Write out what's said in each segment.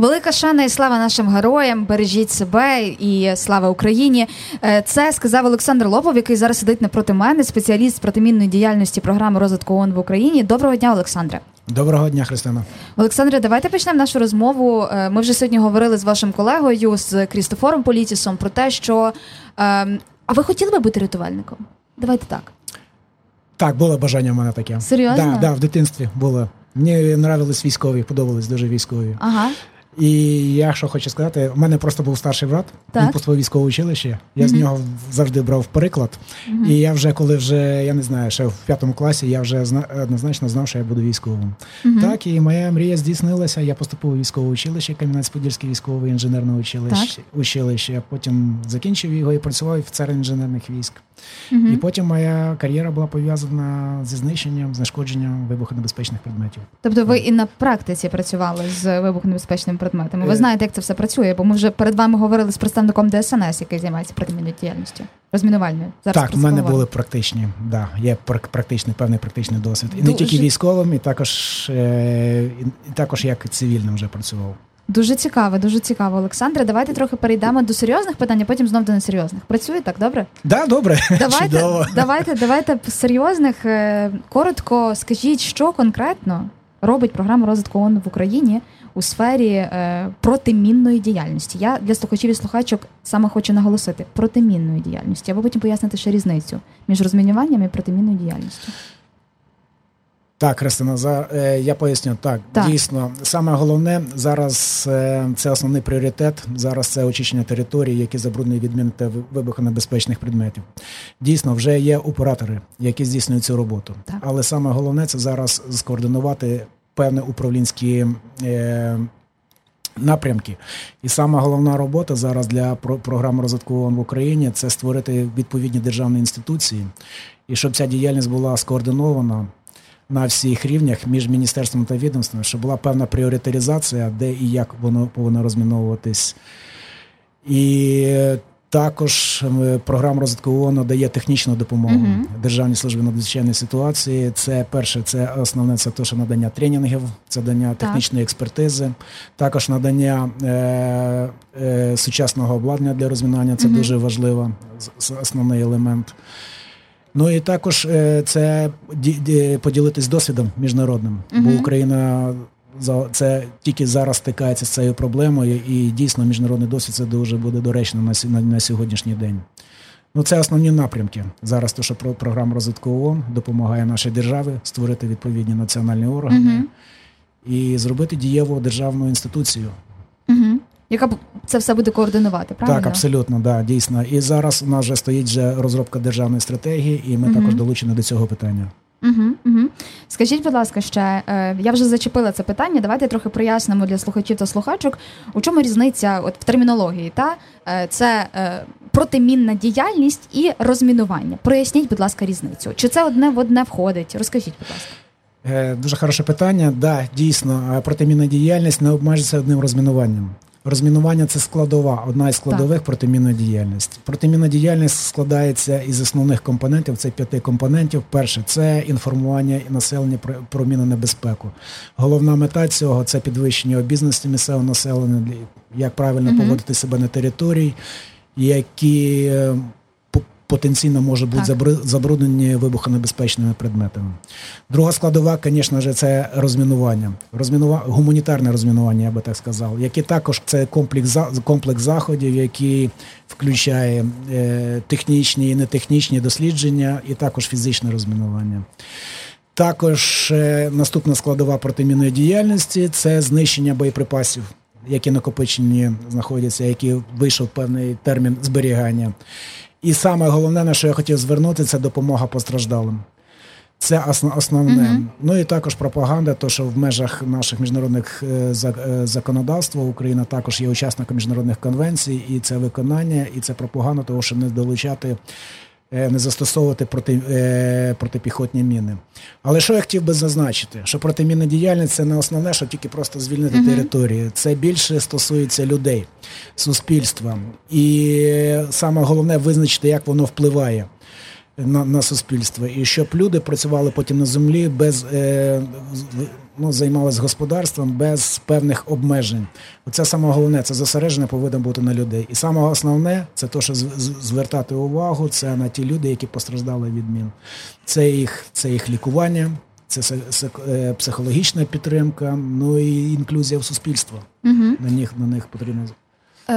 Велика шана і слава нашим героям. Бережіть себе і слава Україні. Е, це сказав Олександр Лопов, який зараз сидить напроти мене, спеціаліст з протимінної діяльності програми розвитку ООН в Україні. Доброго дня, Олександре. Доброго дня, Христина. Олександре, давайте почнемо нашу розмову. Е, ми вже сьогодні говорили з вашим колегою з Крістофором Політісом про те, що ем, а ви хотіли би бути рятувальником? Давайте так. Так, було бажання в мене таке. Серйозно? Да, да, в дитинстві було. Мені нравились військові, подобались дуже військові. Ага. І я що хочу сказати, у мене просто був старший брат, Так. він поступив в військове училище. Я з нього завжди брав приклад. І я вже, коли вже, я не знаю, ще в п'ятому класі, я вже зна- однозначно знав, що я буду військовим. Так, і моя мрія здійснилася. Я поступив у військове училище, Кам'янець-Подільське військове інженерне училище, училище. Я потім закінчив його і працював офіцером інженерних військ. І потім моя кар'єра була пов'язана зі знищенням, знешкодженням вибухонебезпечних предметів. Тобто ви і на практиці працювали з вибухонебезпечними предметами. Ви Е. знаєте, як це все працює, бо ми вже перед вами говорили з представником ДСНС, який займається протимінною діяльністю. Розмінувальною. Зараз так, в мене були практичні, да, є прак- практичний певний практичний досвід. І не тільки військовим, і також, е, і, і також як цивільним вже працював. Дуже цікаво, дуже цікаво, Олександре. Давайте трохи перейдемо до серйозних питань, а потім знов до несерйозних. Працює так, добре? Да, добре, Давайте, чудово. давайте, давайте серйозних. е, Коротко скажіть, що конкретно робить програма розвитку ООН в Україні у сфері е, протимінної діяльності. Я для слухачів і слухачок саме хочу наголосити протимінної діяльності, або потім пояснити ще різницю між розмінюванням і протимінною діяльністю. Так, Христина, за е, я поясню. Так, Так. дійсно, саме головне зараз е, це основний пріоритет. Зараз це очищення територій, які забруднені від мін та вибухонебезпечних предметів. Дійсно, вже є оператори, які здійснюють цю роботу. Так. Але саме головне це зараз скоординувати певні управлінські. Е, Напрямки, і сама головна робота зараз для про- програми розвитку ООН в Україні це створити відповідні державні інституції, і щоб ця діяльність була скоординована на всіх рівнях між міністерством та відомством, щоб була певна пріоритаризація, де і як воно повинно розміновуватись. І також е, програма розвитку ООН дає технічну допомогу Мгм. Державній службі надзвичайної ситуації. Це перше, це основне, це те, що надання тренінгів, це надання технічної експертизи, також надання е, е, сучасного обладнання для розмінання. Це Мгм. дуже важливо, основний елемент. Ну і також е, це ді- ді- поділитись досвідом міжнародним, Мгм. бо Україна це тільки зараз стикається з цією проблемою, і дійсно міжнародний досвід це дуже буде доречно на, на, на сьогоднішній день. Ну, це основні напрямки. Зараз то, що про програма розвитку ООН допомагає нашій державі створити відповідні національні органи Мгм. і зробити дієву державну інституцію. Угу. Яка б це все буде координувати, правильно? Так, абсолютно, да, дійсно. І зараз у нас вже стоїть вже розробка державної стратегії, і ми Мгм. також долучені до цього питання. Угу, угу. Скажіть, будь ласка, ще е, я вже зачепила це питання. Давайте трохи прояснимо для слухачів та слухачок, у чому різниця от в термінології. Та Е, це е, протимінна діяльність і розмінування. Проясніть, будь ласка, різницю. Чи це одне в одне входить? Розкажіть, будь ласка. Дуже хороше питання. Да, дійсно, протимінна діяльність не обмежується одним розмінуванням. Розмінування це складова, одна із складових протимінної діяльності. Протимінна діяльність складається із основних компонентів. Це п'яти компонентів. Перше це інформування населення про, про мінонебезпеку. Головна мета цього це підвищення обізнаності місцевого населення, як правильно угу. поводити себе на території, які потенційно можуть бути Так. забруднені вибухонебезпечними предметами. Друга складова, звісно ж, це розмінування. Розмінува... Гуманітарне розмінування, я би так сказав, яке також це комплекс, за- комплекс заходів, який включає е, технічні і нетехнічні дослідження, і також фізичне розмінування. Також е, наступна складова протимінної діяльності це знищення боєприпасів, які накопичені знаходяться, які вийшов певний термін зберігання. І саме головне, на що я хотів звернути, це допомога постраждалим. Це осно- основне. Мгм. Ну і також пропаганда, то що в межах наших міжнародних е, е, законодавства Україна також є учасником міжнародних конвенцій, і це виконання, і це пропаганда, того, що не долучати, не застосовувати проти, е, протипіхотні міни. Але що я хотів би зазначити, що протимінна діяльність це не основне, що тільки просто звільнити Мгм. територію. Це більше стосується людей, суспільства. І саме головне визначити, як воно впливає. На на суспільство, і щоб люди працювали потім на землі без е, ну, займалися господарством без певних обмежень. Оце саме головне, це зосередження повинно бути на людей. І саме основне це те, що звертати увагу, це на ті люди, які постраждали від мін. Це їх, це їх лікування. Це е, психологічна підтримка, ну і інклюзія в суспільство. Угу. На них на них потрібно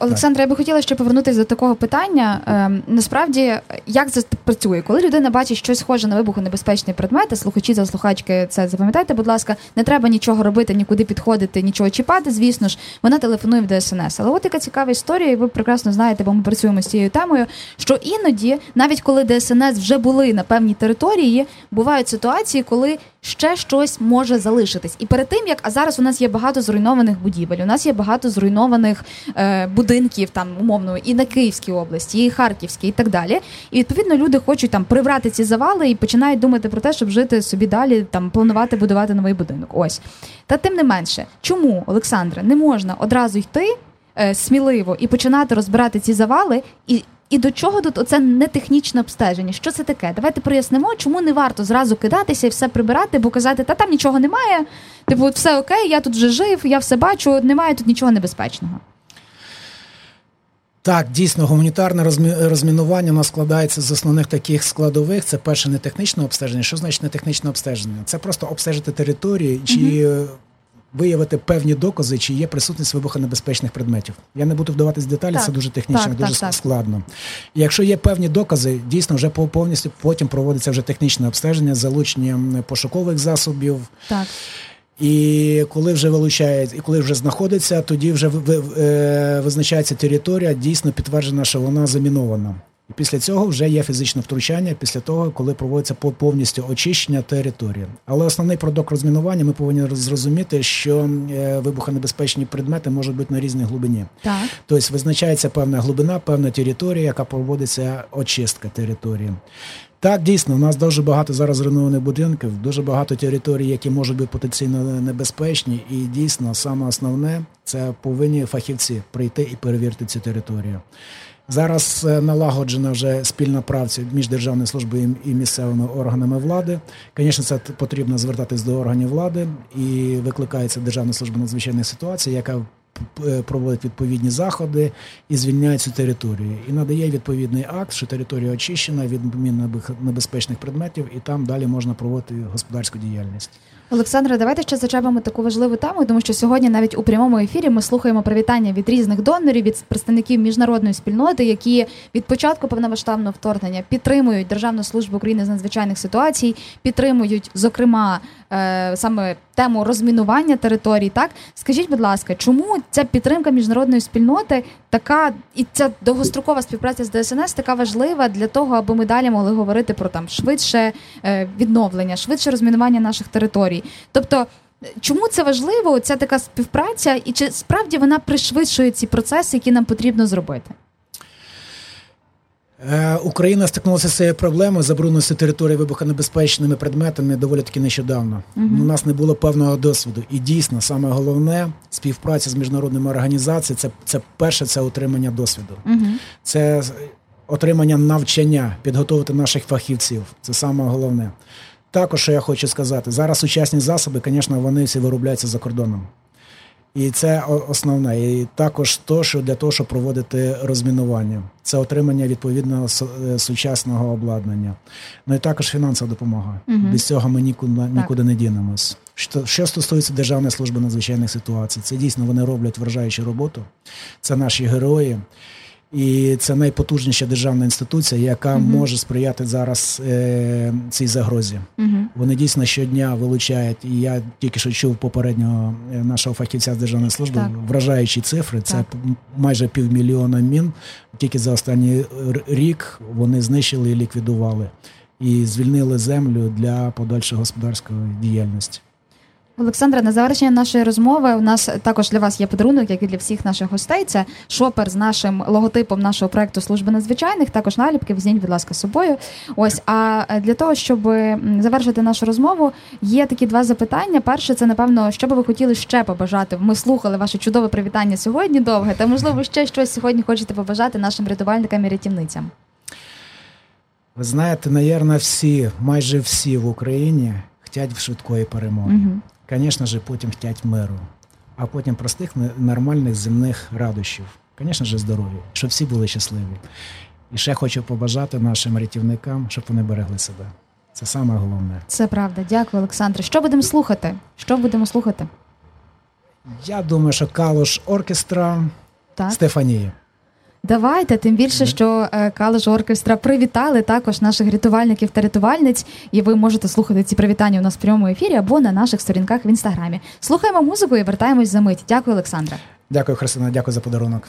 Олександра, я би хотіла ще повернутися до такого питання. Ем, насправді, як це працює, коли людина бачить щось схоже на вибухонебезпечний предмет, слухачі за слухачки, це запам'ятайте, будь ласка, не треба нічого робити, нікуди підходити, нічого чіпати. Звісно ж, вона телефонує в ДСНС. Але от така цікава історія, і ви прекрасно знаєте, бо ми працюємо з цією темою. Що іноді, навіть коли ДСНС вже були на певній території, бувають ситуації, коли ще щось може залишитись. І перед тим як а зараз у нас є багато зруйнованих будівель, у нас є багато зруйнованих е, будинків, там умовно, і на Київській області, і Харківській, і так далі. І відповідно люди хочуть там прибрати ці завали і починають думати про те, щоб жити собі далі, там планувати будувати новий будинок. Ось та тим не менше, чому Олександра не можна одразу йти е, сміливо і починати розбирати ці завали і. І до чого тут оце не технічне обстеження? Що це таке? Давайте прояснимо, чому не варто зразу кидатися і все прибирати, бо казати, та там нічого немає. Типу, все окей, я тут вже жив, я все бачу, немає тут нічого небезпечного. Так, дійсно, гуманітарне розмінування у нас складається з основних таких складових. Це перше не технічне обстеження. Що значить не технічне обстеження? Це просто обстежити території, чи mm виявити певні докази, чи є присутність вибухонебезпечних предметів. Я не буду вдаватись в деталі, так, це дуже технічно, так, дуже так, складно. І Якщо є певні докази, дійсно вже повністю потім проводиться вже технічне обстеження з залученням пошукових засобів. Так. І коли вже вилучається, і коли вже знаходиться, тоді вже е, визначається територія, дійсно підтверджена, що вона замінована. І після цього вже є фізичне втручання, після того, коли проводиться повністю очищення території. Але основний продукт розмінування ми повинні зрозуміти, що е, вибухонебезпечні предмети можуть бути на різній глибині. Так. Тобто визначається певна глибина, певна територія, яка проводиться очистка території. Так, дійсно, у нас дуже багато зараз зруйнованих будинків, дуже багато територій, які можуть бути потенційно небезпечні, і дійсно саме основне це повинні фахівці прийти і перевірити цю територію. Зараз е, налагоджена вже спільна праця між державною службою і місцевими органами влади. Звісно, це потрібно звертатись до органів влади і викликається Державна служба надзвичайних ситуацій, яка проводить відповідні заходи і звільняє цю територію. І надає відповідний акт, що територія очищена від небезпечних предметів, і там далі можна проводити господарську діяльність. Олександре, давайте ще зачепимо таку важливу тему, тому що сьогодні навіть у прямому ефірі ми слухаємо привітання від різних донорів, від представників міжнародної спільноти, які від початку повномасштабного вторгнення підтримують Державну службу України з надзвичайних ситуацій, підтримують, зокрема, е, саме тему розмінування територій. Так скажіть, будь ласка, чому ця підтримка міжнародної спільноти така і ця довгострокова співпраця з ДСНС така важлива для того, аби ми далі могли говорити про там швидше е, відновлення, швидше розмінування наших територій, тобто. Чому це важливо? Ця така співпраця, і чи справді вона пришвидшує ці процеси, які нам потрібно зробити? Е, Україна стикнулася з цією проблемою забрудненості території вибухонебезпечними предметами доволі таки нещодавно. Угу. У нас не було певного досвіду. І дійсно, саме головне співпраця з міжнародними організаціями це це перше це отримання досвіду. Угу. Це отримання навчання, підготувати наших фахівців. Це саме головне. Також що я хочу сказати, зараз сучасні засоби, звісно, вони всі виробляються за кордоном. І це основне. І також то, що для того, щоб проводити розмінування, це отримання відповідного е, сучасного обладнання. Ну і також фінансова допомога. Угу. Без цього ми нікуди нікуди не дінемось. Що що стосується Державної служби надзвичайних ситуацій, це дійсно вони роблять вражаючу роботу. Це наші герої. І це найпотужніша державна інституція, яка uh може сприяти зараз е, цій загрозі. uh Вони дійсно щодня вилучають. І я тільки що чув попереднього е, нашого фахівця з державної служби так. вражаючі цифри. Це так. майже півмільйона мін. Тільки за останній рік вони знищили і ліквідували і звільнили землю для подальшої господарської діяльності. Олександра, на завершення нашої розмови у нас також для вас є подарунок, як і для всіх наших гостей. Це шопер з нашим логотипом нашого проекту служби надзвичайних. Також наліпки візьміть, будь ласка, з собою. Ось а для того, щоб завершити нашу розмову, є такі два запитання. Перше, це напевно, що би ви хотіли ще побажати. Ми слухали ваше чудове привітання сьогодні. Довге, та можливо ще щось сьогодні хочете побажати нашим рятувальникам і рятівницям. Ви знаєте, навірно, всі, майже всі в Україні хочуть в швидкої перемоги. Угу. Звісно ж, потім хочуть миру, а потім простих нормальних земних радощів. Звісно ж, здоров'я, щоб всі були щасливі. І ще хочу побажати нашим рятівникам, щоб вони берегли себе. Це саме головне. Це правда. Дякую, Олександре. Що будемо слухати? Що будемо слухати? Я думаю, що Калуш оркестра Так. Стефанія. Давайте, тим більше, що е, Оркестра привітали також наших рятувальників та рятувальниць, і ви можете слухати ці привітання у нас в прямому ефірі або на наших сторінках в інстаграмі. Слухаємо музику і вертаємось за мить. Дякую, Олександра. Дякую, Христина, дякую за подарунок.